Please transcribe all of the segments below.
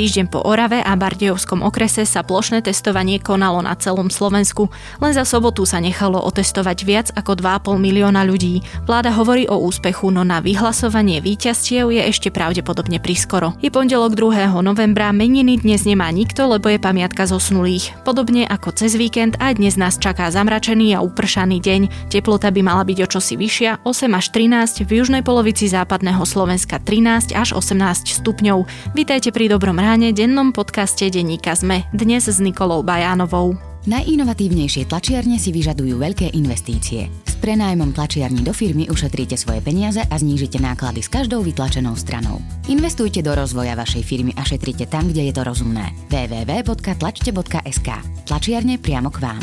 týždeň po Orave a Bardejovskom okrese sa plošné testovanie konalo na celom Slovensku. Len za sobotu sa nechalo otestovať viac ako 2,5 milióna ľudí. Vláda hovorí o úspechu, no na vyhlasovanie víťazstiev je ešte pravdepodobne priskoro. Je pondelok 2. novembra, meniny dnes nemá nikto, lebo je pamiatka zosnulých. Podobne ako cez víkend aj dnes nás čaká zamračený a upršaný deň. Teplota by mala byť o čosi vyššia, 8 až 13, v južnej polovici západného Slovenska 13 až 18 stupňov. Vítajte pri Dobrom ráne, dennom podcaste Denníka Zme, dnes s Nikolou Bajánovou. Najinovatívnejšie tlačiarne si vyžadujú veľké investície. S prenájmom tlačiarní do firmy ušetríte svoje peniaze a znížite náklady s každou vytlačenou stranou. Investujte do rozvoja vašej firmy a šetrite tam, kde je to rozumné. www.tlačte.sk Tlačiarne priamo k vám.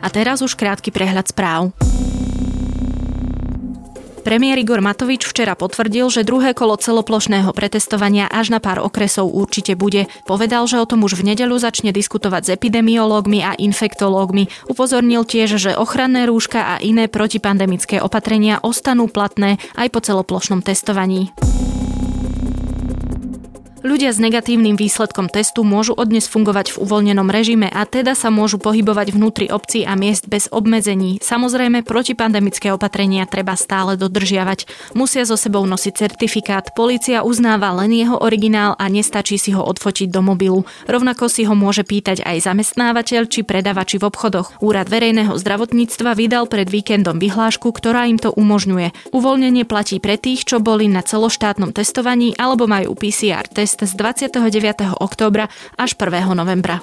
A teraz už krátky prehľad správ. Premiér Igor Matovič včera potvrdil, že druhé kolo celoplošného pretestovania až na pár okresov určite bude. Povedal, že o tom už v nedeľu začne diskutovať s epidemiológmi a infektológmi. Upozornil tiež, že ochranné rúška a iné protipandemické opatrenia ostanú platné aj po celoplošnom testovaní. Ľudia s negatívnym výsledkom testu môžu odnes fungovať v uvoľnenom režime a teda sa môžu pohybovať vnútri obcí a miest bez obmedzení. Samozrejme, protipandemické opatrenia treba stále dodržiavať. Musia so sebou nosiť certifikát, polícia uznáva len jeho originál a nestačí si ho odfotiť do mobilu. Rovnako si ho môže pýtať aj zamestnávateľ či predavači v obchodoch. Úrad verejného zdravotníctva vydal pred víkendom vyhlášku, ktorá im to umožňuje. Uvoľnenie platí pre tých, čo boli na celoštátnom testovaní alebo majú PCR test test z 29. októbra až 1. novembra.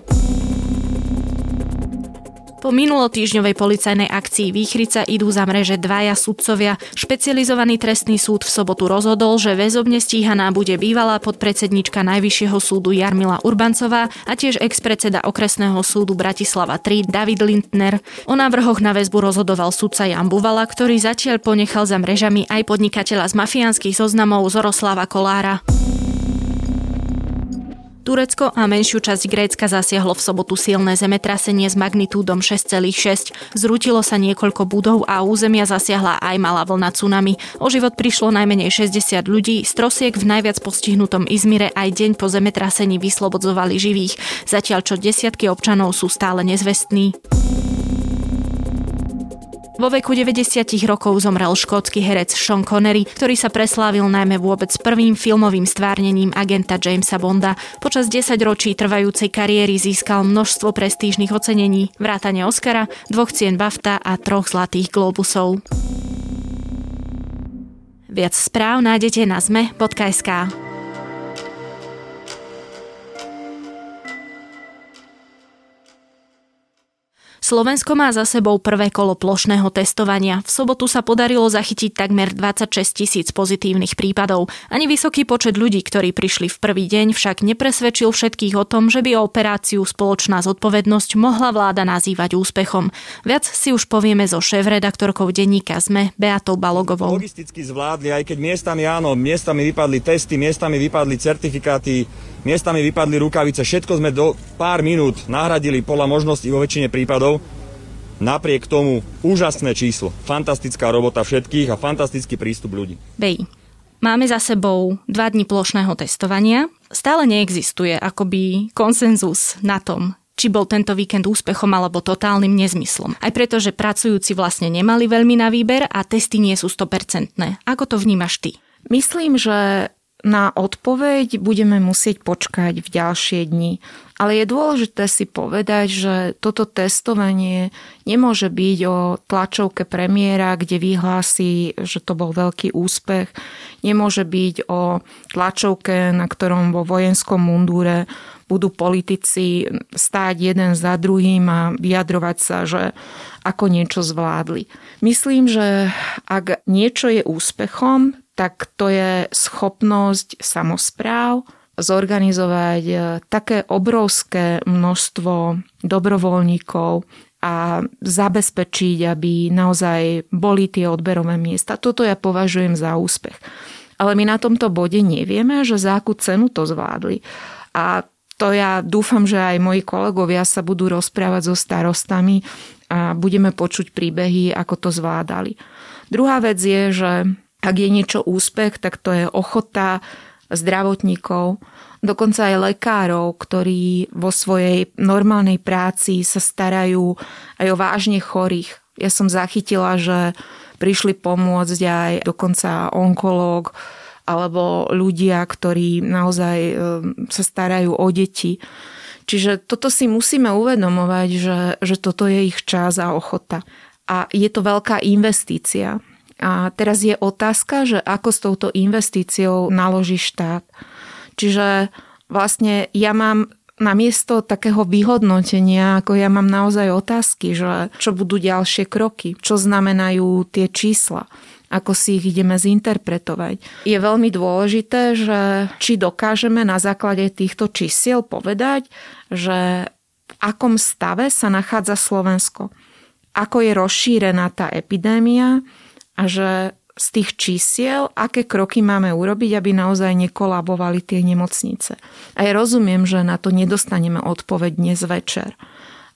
Po minulotýžňovej policajnej akcii Výchrica idú za mreže dvaja sudcovia. Špecializovaný trestný súd v sobotu rozhodol, že väzobne stíhaná bude bývalá podpredsednička Najvyššieho súdu Jarmila Urbancová a tiež ex-predseda okresného súdu Bratislava 3 David Lindner. O návrhoch na väzbu rozhodoval sudca Jan Buvala, ktorý zatiaľ ponechal za mrežami aj podnikateľa z mafiánskych zoznamov Zoroslava Kolára. Turecko a menšiu časť Grécka zasiahlo v sobotu silné zemetrasenie s magnitúdom 6,6. Zrútilo sa niekoľko budov a územia zasiahla aj malá vlna tsunami. O život prišlo najmenej 60 ľudí, z trosiek v najviac postihnutom Izmire aj deň po zemetrasení vyslobodzovali živých, zatiaľ čo desiatky občanov sú stále nezvestní. Vo veku 90 rokov zomrel škótsky herec Sean Connery, ktorý sa preslávil najmä vôbec prvým filmovým stvárnením agenta Jamesa Bonda. Počas 10 ročí trvajúcej kariéry získal množstvo prestížnych ocenení, vrátane Oscara, dvoch cien BAFTA a troch zlatých globusov. Viac správ nájdete na zme.sk. Slovensko má za sebou prvé kolo plošného testovania. V sobotu sa podarilo zachytiť takmer 26 tisíc pozitívnych prípadov. Ani vysoký počet ľudí, ktorí prišli v prvý deň, však nepresvedčil všetkých o tom, že by operáciu spoločná zodpovednosť mohla vláda nazývať úspechom. Viac si už povieme so šéf-redaktorkou denníka ZME Beatou Balogovou. Logisticky zvládli, aj keď miestami áno, miestami vypadli testy, miestami vypadli certifikáty, miestami vypadli rukavice, všetko sme do pár minút nahradili podľa možností vo väčšine prípadov. Napriek tomu úžasné číslo, fantastická robota všetkých a fantastický prístup ľudí. Bej, máme za sebou dva dní plošného testovania. Stále neexistuje akoby konsenzus na tom, či bol tento víkend úspechom alebo totálnym nezmyslom. Aj preto, že pracujúci vlastne nemali veľmi na výber a testy nie sú 100%. Ako to vnímaš ty? Myslím, že na odpoveď budeme musieť počkať v ďalšie dni. Ale je dôležité si povedať, že toto testovanie nemôže byť o tlačovke premiéra, kde vyhlási, že to bol veľký úspech. Nemôže byť o tlačovke, na ktorom vo vojenskom mundúre budú politici stáť jeden za druhým a vyjadrovať sa, že ako niečo zvládli. Myslím, že ak niečo je úspechom, tak to je schopnosť samozpráv zorganizovať e, také obrovské množstvo dobrovoľníkov a zabezpečiť, aby naozaj boli tie odberové miesta. Toto ja považujem za úspech. Ale my na tomto bode nevieme, že za akú cenu to zvládli. A to ja dúfam, že aj moji kolegovia sa budú rozprávať so starostami a budeme počuť príbehy, ako to zvládali. Druhá vec je, že ak je niečo úspech, tak to je ochota zdravotníkov, dokonca aj lekárov, ktorí vo svojej normálnej práci sa starajú aj o vážne chorých. Ja som zachytila, že prišli pomôcť aj dokonca onkológ alebo ľudia, ktorí naozaj e, sa starajú o deti. Čiže toto si musíme uvedomovať, že, že toto je ich čas a ochota. A je to veľká investícia. A teraz je otázka, že ako s touto investíciou naloží štát. Čiže vlastne ja mám na miesto takého vyhodnotenia, ako ja mám naozaj otázky, že čo budú ďalšie kroky, čo znamenajú tie čísla ako si ich ideme zinterpretovať. Je veľmi dôležité, že či dokážeme na základe týchto čísiel povedať, že v akom stave sa nachádza Slovensko, ako je rozšírená tá epidémia a že z tých čísiel, aké kroky máme urobiť, aby naozaj nekolabovali tie nemocnice. Ja rozumiem, že na to nedostaneme odpoveď dnes večer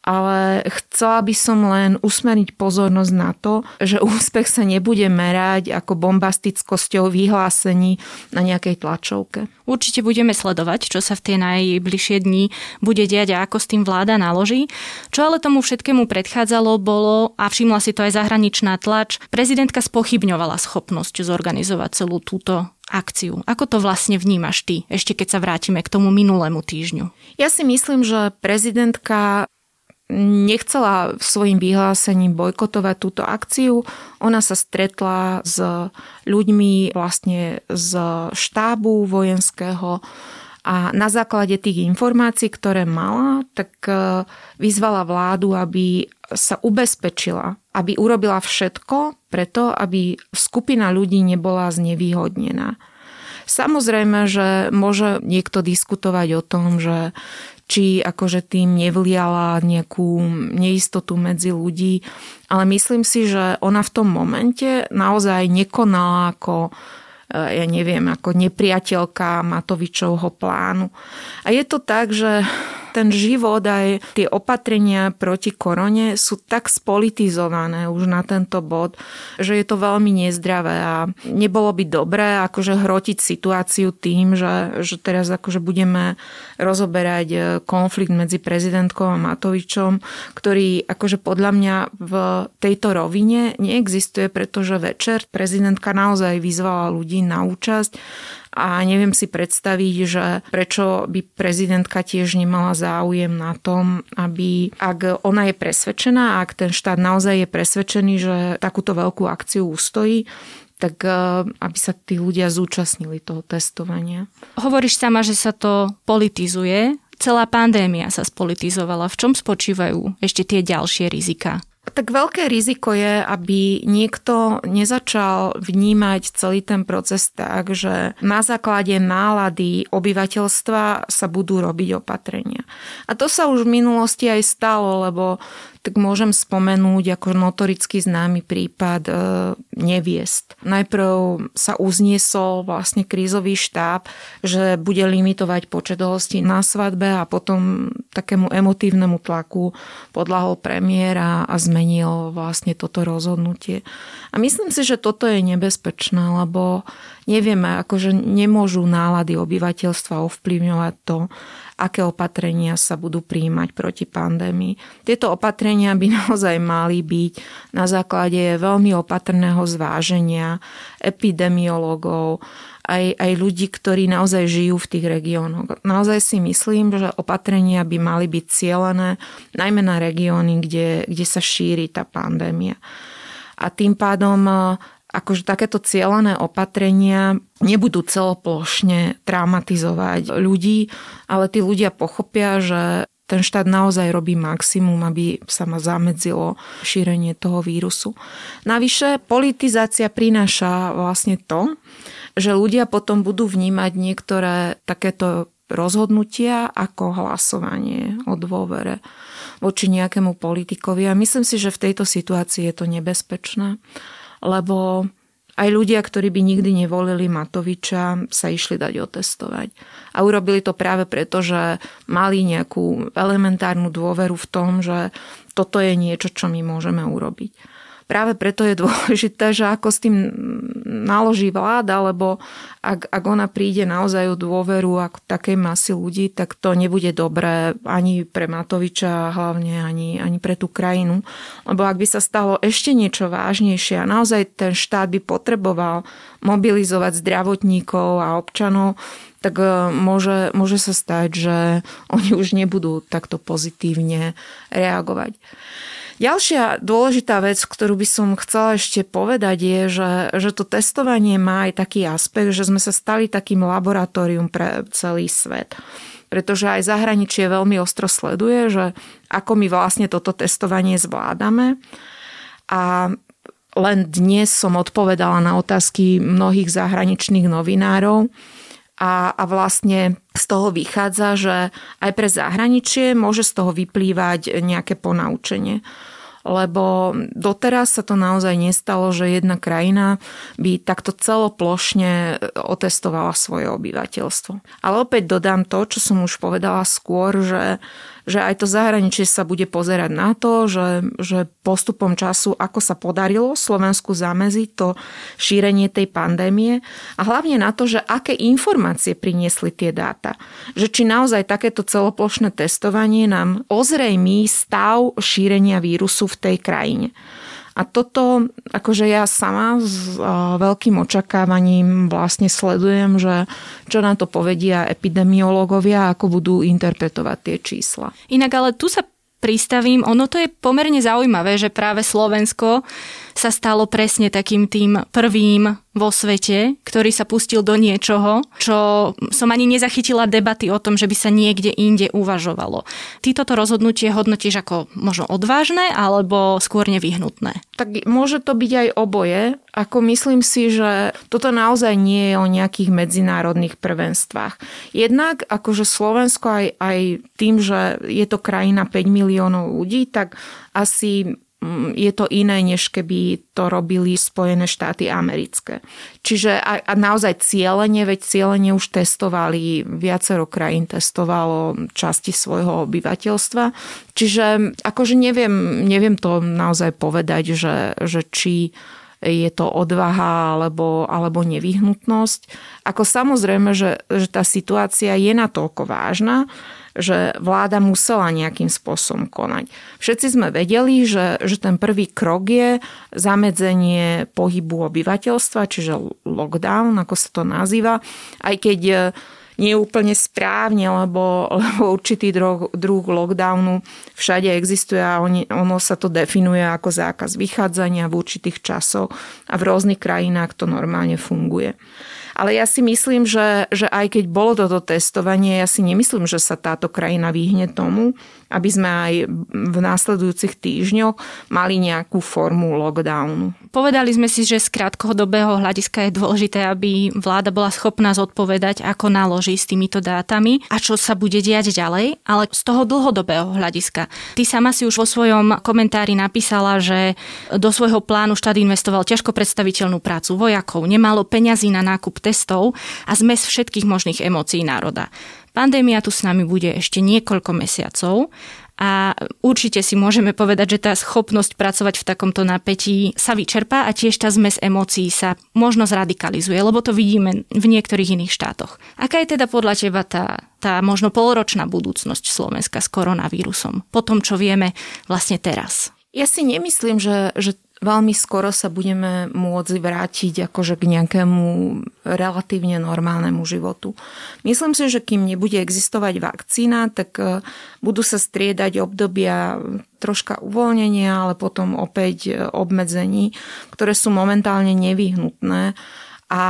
ale chcela by som len usmeriť pozornosť na to, že úspech sa nebude merať ako bombastickosťou vyhlásení na nejakej tlačovke. Určite budeme sledovať, čo sa v tie najbližšie dni bude diať a ako s tým vláda naloží. Čo ale tomu všetkému predchádzalo bolo, a všimla si to aj zahraničná tlač, prezidentka spochybňovala schopnosť zorganizovať celú túto akciu. Ako to vlastne vnímaš ty, ešte keď sa vrátime k tomu minulému týždňu? Ja si myslím, že prezidentka nechcela svojim vyhlásením bojkotovať túto akciu. Ona sa stretla s ľuďmi vlastne z štábu vojenského a na základe tých informácií, ktoré mala, tak e, vyzvala vládu, aby sa ubezpečila, aby urobila všetko preto, aby skupina ľudí nebola znevýhodnená. Samozrejme, že môže niekto diskutovať o tom, že či akože tým nevliala nejakú neistotu medzi ľudí. Ale myslím si, že ona v tom momente naozaj nekonala ako e, ja neviem, ako nepriateľka Matovičovho plánu. A je to tak, že ten život aj tie opatrenia proti korone sú tak spolitizované už na tento bod, že je to veľmi nezdravé a nebolo by dobré akože hrotiť situáciu tým, že, že teraz akože budeme rozoberať e, konflikt medzi prezidentkou a Matovičom, ktorý akože podľa mňa v tejto rovine neexistuje, pretože večer prezidentka naozaj vyzvala ľudí na účasť a neviem si predstaviť, že prečo by prezidentka tiež nemala záujem na tom, aby ak ona je presvedčená, ak ten štát naozaj je presvedčený, že takúto veľkú akciu ustojí, tak eh, aby sa tí ľudia zúčastnili toho testovania. Hovoríš sama, že sa to politizuje. Celá pandémia sa spolitizovala. V čom spočívajú ešte tie ďalšie rizika? Tak veľké riziko je, aby niekto nezačal vnímať celý ten proces tak, že na základe nálady obyvateľstva sa budú robiť opatrenia. A to sa už v minulosti aj stalo, lebo tak môžem spomenúť ako notoricky známy prípad e, neviest. Najprv sa uzniesol vlastne krízový štáb, že bude limitovať počet hostí na svadbe a potom takému emotívnemu tlaku podľahol premiér a, a zmenil vlastne toto rozhodnutie. A myslím si, že toto je nebezpečné, lebo nevieme, akože nemôžu nálady obyvateľstva ovplyvňovať to, aké opatrenia sa budú príjmať proti pandémii. Tieto opatrenia by naozaj mali byť na základe veľmi opatrného zváženia epidemiologov, aj, aj ľudí, ktorí naozaj žijú v tých regiónoch. Naozaj si myslím, že opatrenia by mali byť cielené najmä na regióny, kde, kde sa šíri tá pandémia. A tým pádom akože takéto cieľané opatrenia nebudú celoplošne traumatizovať ľudí, ale tí ľudia pochopia, že ten štát naozaj robí maximum, aby sa ma zamedzilo šírenie toho vírusu. Navyše, politizácia prináša vlastne to, že ľudia potom budú vnímať niektoré takéto rozhodnutia ako hlasovanie o dôvere voči nejakému politikovi. A myslím si, že v tejto situácii je to nebezpečné lebo aj ľudia, ktorí by nikdy nevolili Matoviča, sa išli dať otestovať. A urobili to práve preto, že mali nejakú elementárnu dôveru v tom, že toto je niečo, čo my môžeme urobiť. Práve preto je dôležité, že ako s tým naloží vláda, lebo ak, ak ona príde naozaj o dôveru ako takej masy ľudí, tak to nebude dobré ani pre Matoviča, hlavne ani, ani pre tú krajinu. Lebo ak by sa stalo ešte niečo vážnejšie a naozaj ten štát by potreboval mobilizovať zdravotníkov a občanov, tak e, môže, môže sa stať, že oni už nebudú takto pozitívne reagovať. Ďalšia dôležitá vec, ktorú by som chcela ešte povedať, je, že, že to testovanie má aj taký aspekt, že sme sa stali takým laboratórium pre celý svet. Pretože aj zahraničie veľmi ostro sleduje, že ako my vlastne toto testovanie zvládame. A len dnes som odpovedala na otázky mnohých zahraničných novinárov, a, a vlastne z toho vychádza, že aj pre zahraničie môže z toho vyplývať nejaké ponaučenie lebo doteraz sa to naozaj nestalo, že jedna krajina by takto celoplošne otestovala svoje obyvateľstvo. Ale opäť dodám to, čo som už povedala skôr, že že aj to zahraničie sa bude pozerať na to, že, že postupom času, ako sa podarilo Slovensku zameziť to šírenie tej pandémie a hlavne na to, že aké informácie priniesli tie dáta. Že či naozaj takéto celoplošné testovanie nám ozrejmí stav šírenia vírusu v tej krajine. A toto, akože ja sama s veľkým očakávaním vlastne sledujem, že čo na to povedia epidemiológovia, ako budú interpretovať tie čísla. Inak ale tu sa pristavím, ono to je pomerne zaujímavé, že práve Slovensko sa stalo presne takým tým prvým vo svete, ktorý sa pustil do niečoho, čo som ani nezachytila debaty o tom, že by sa niekde inde uvažovalo. Ty toto rozhodnutie hodnotíš ako možno odvážne alebo skôr nevyhnutné? Tak môže to byť aj oboje. Ako myslím si, že toto naozaj nie je o nejakých medzinárodných prvenstvách. Jednak akože Slovensko aj, aj tým, že je to krajina 5 miliónov ľudí, tak asi Mm, je to iné, než keby to robili Spojené štáty americké. Čiže a, a naozaj cieľenie, veď cieľenie už testovali, viacero krajín testovalo časti svojho obyvateľstva. Čiže akože neviem, neviem to naozaj povedať, že, že či je to odvaha alebo, alebo nevyhnutnosť. Ako samozrejme, že, že tá situácia je natoľko vážna, že vláda musela nejakým spôsobom konať. Všetci sme vedeli, že, že ten prvý krok je zamedzenie pohybu obyvateľstva, čiže lockdown, ako sa to nazýva, aj keď e, nie úplne správne, lebo, lebo určitý druh, druh lockdownu všade existuje a oni, ono sa to definuje ako zákaz vychádzania v určitých časoch a v rôznych krajinách to normálne funguje. Ale ja si myslím, že, že aj keď bolo toto testovanie, ja si nemyslím, že sa táto krajina vyhne tomu, aby sme aj v následujúcich týždňoch mali nejakú formu lockdownu. Povedali sme si, že z krátkodobého hľadiska je dôležité, aby vláda bola schopná zodpovedať, ako naloží s týmito dátami a čo sa bude diať ďalej, ale z toho dlhodobého hľadiska. Ty sama si už vo svojom komentári napísala, že do svojho plánu štát investoval ťažko predstaviteľnú prácu vojakov, nemalo peňazí na nákup testov a zmes všetkých možných emócií národa. Pandémia tu s nami bude ešte niekoľko mesiacov a určite si môžeme povedať, že tá schopnosť pracovať v takomto napätí sa vyčerpá a tiež tá zmes emócií sa možno zradikalizuje, lebo to vidíme v niektorých iných štátoch. Aká je teda podľa teba tá, tá možno poloročná budúcnosť Slovenska s koronavírusom? Po tom, čo vieme vlastne teraz. Ja si nemyslím, že, že veľmi skoro sa budeme môcť vrátiť akože k nejakému relatívne normálnemu životu. Myslím si, že kým nebude existovať vakcína, tak e, budú sa striedať obdobia troška uvoľnenia, ale potom opäť e, obmedzení, ktoré sú momentálne nevyhnutné. A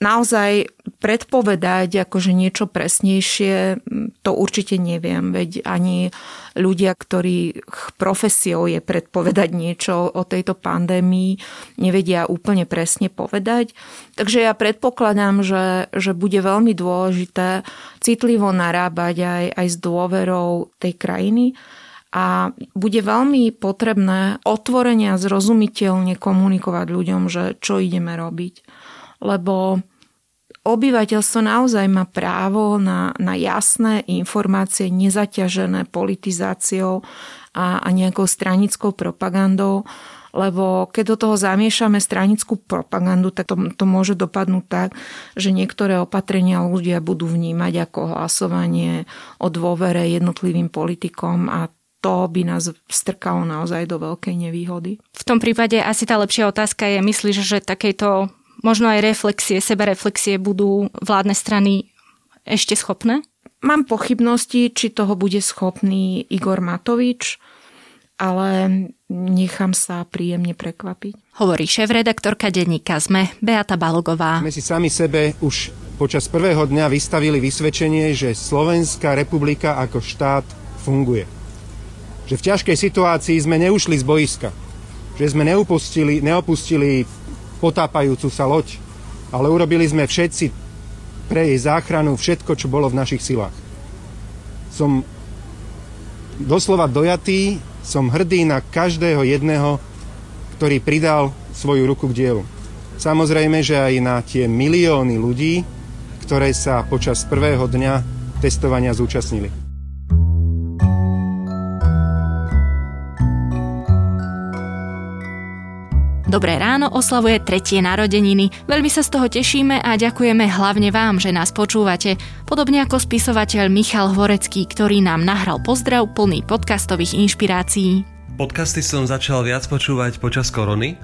naozaj predpovedať akože niečo presnejšie, to určite neviem, veď ani ľudia, ktorých profesiou je predpovedať niečo o tejto pandémii, nevedia úplne presne povedať. Takže ja predpokladám, že, že bude veľmi dôležité citlivo narábať aj, aj s dôverou tej krajiny a bude veľmi potrebné otvorene a zrozumiteľne komunikovať ľuďom, že čo ideme robiť. Lebo obyvateľstvo naozaj má právo na, na jasné informácie, nezaťažené politizáciou a, a nejakou stranickou propagandou, lebo keď do toho zamiešame stranickú propagandu, tak to, to môže dopadnúť tak, že niektoré opatrenia ľudia budú vnímať ako hlasovanie o dôvere jednotlivým politikom a to by nás strkalo naozaj do veľkej nevýhody. V tom prípade asi tá lepšia otázka je, myslíš, že takéto možno aj reflexie, sebereflexie budú vládne strany ešte schopné? Mám pochybnosti, či toho bude schopný Igor Matovič, ale nechám sa príjemne prekvapiť. Hovorí šéf-redaktorka denníka ZME Beata Balogová. My si sami sebe už počas prvého dňa vystavili vysvedčenie, že Slovenská republika ako štát funguje. Že v ťažkej situácii sme neušli z boiska. Že sme neupustili, neopustili potápajúcu sa loď, ale urobili sme všetci pre jej záchranu všetko, čo bolo v našich silách. Som doslova dojatý som hrdý na každého jedného, ktorý pridal svoju ruku k dielu. Samozrejme, že aj na tie milióny ľudí, ktoré sa počas prvého dňa testovania zúčastnili. Dobré ráno oslavuje tretie narodeniny. Veľmi sa z toho tešíme a ďakujeme hlavne vám, že nás počúvate. Podobne ako spisovateľ Michal Hvorecký, ktorý nám nahral pozdrav plný podcastových inšpirácií. Podcasty som začal viac počúvať počas korony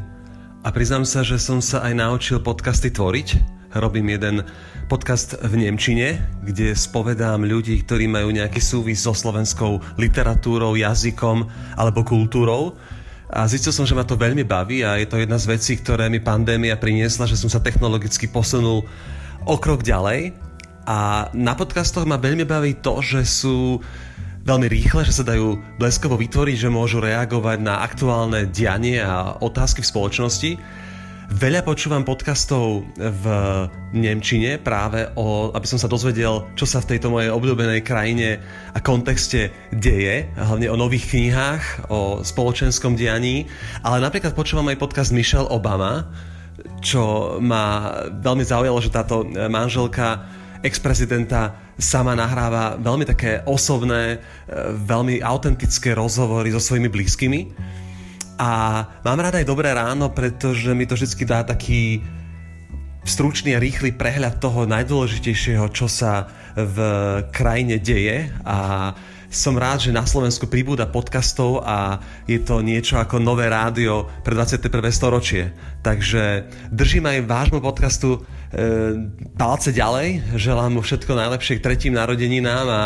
a priznám sa, že som sa aj naučil podcasty tvoriť. Robím jeden podcast v Nemčine, kde spovedám ľudí, ktorí majú nejaký súvis so slovenskou literatúrou, jazykom alebo kultúrou a zistil som, že ma to veľmi baví a je to jedna z vecí, ktoré mi pandémia priniesla, že som sa technologicky posunul o krok ďalej. A na podcastoch ma veľmi baví to, že sú veľmi rýchle, že sa dajú bleskovo vytvoriť, že môžu reagovať na aktuálne dianie a otázky v spoločnosti Veľa počúvam podcastov v Nemčine práve o, aby som sa dozvedel, čo sa v tejto mojej obľúbenej krajine a kontexte deje, hlavne o nových knihách, o spoločenskom dianí, ale napríklad počúvam aj podcast Michelle Obama, čo ma veľmi zaujalo, že táto manželka ex-prezidenta sama nahráva veľmi také osobné, veľmi autentické rozhovory so svojimi blízkymi a mám rád aj Dobré ráno, pretože mi to vždy dá taký stručný a rýchly prehľad toho najdôležitejšieho, čo sa v krajine deje a som rád, že na Slovensku pribúda podcastov a je to niečo ako nové rádio pre 21. storočie. Takže držím aj vášmu podcastu e, palce ďalej, želám mu všetko najlepšie k tretím narodeninám a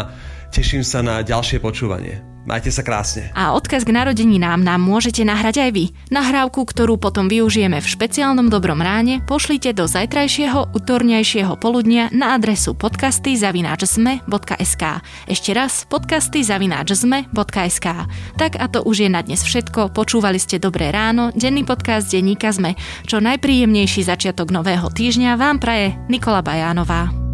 teším sa na ďalšie počúvanie. Majte sa krásne. A odkaz k narodeninám nám môžete nahrať aj vy. Nahrávku, ktorú potom využijeme v špeciálnom dobrom ráne, pošlite do zajtrajšieho, utorňajšieho poludnia na adresu podcasty zavináčzme.sk. Ešte raz podcasty zavináčzme.sk. Tak a to už je na dnes všetko. Počúvali ste Dobré ráno, denný podcast denníka Zme. Čo najpríjemnejší začiatok nového týždňa vám praje Nikola Bajánová.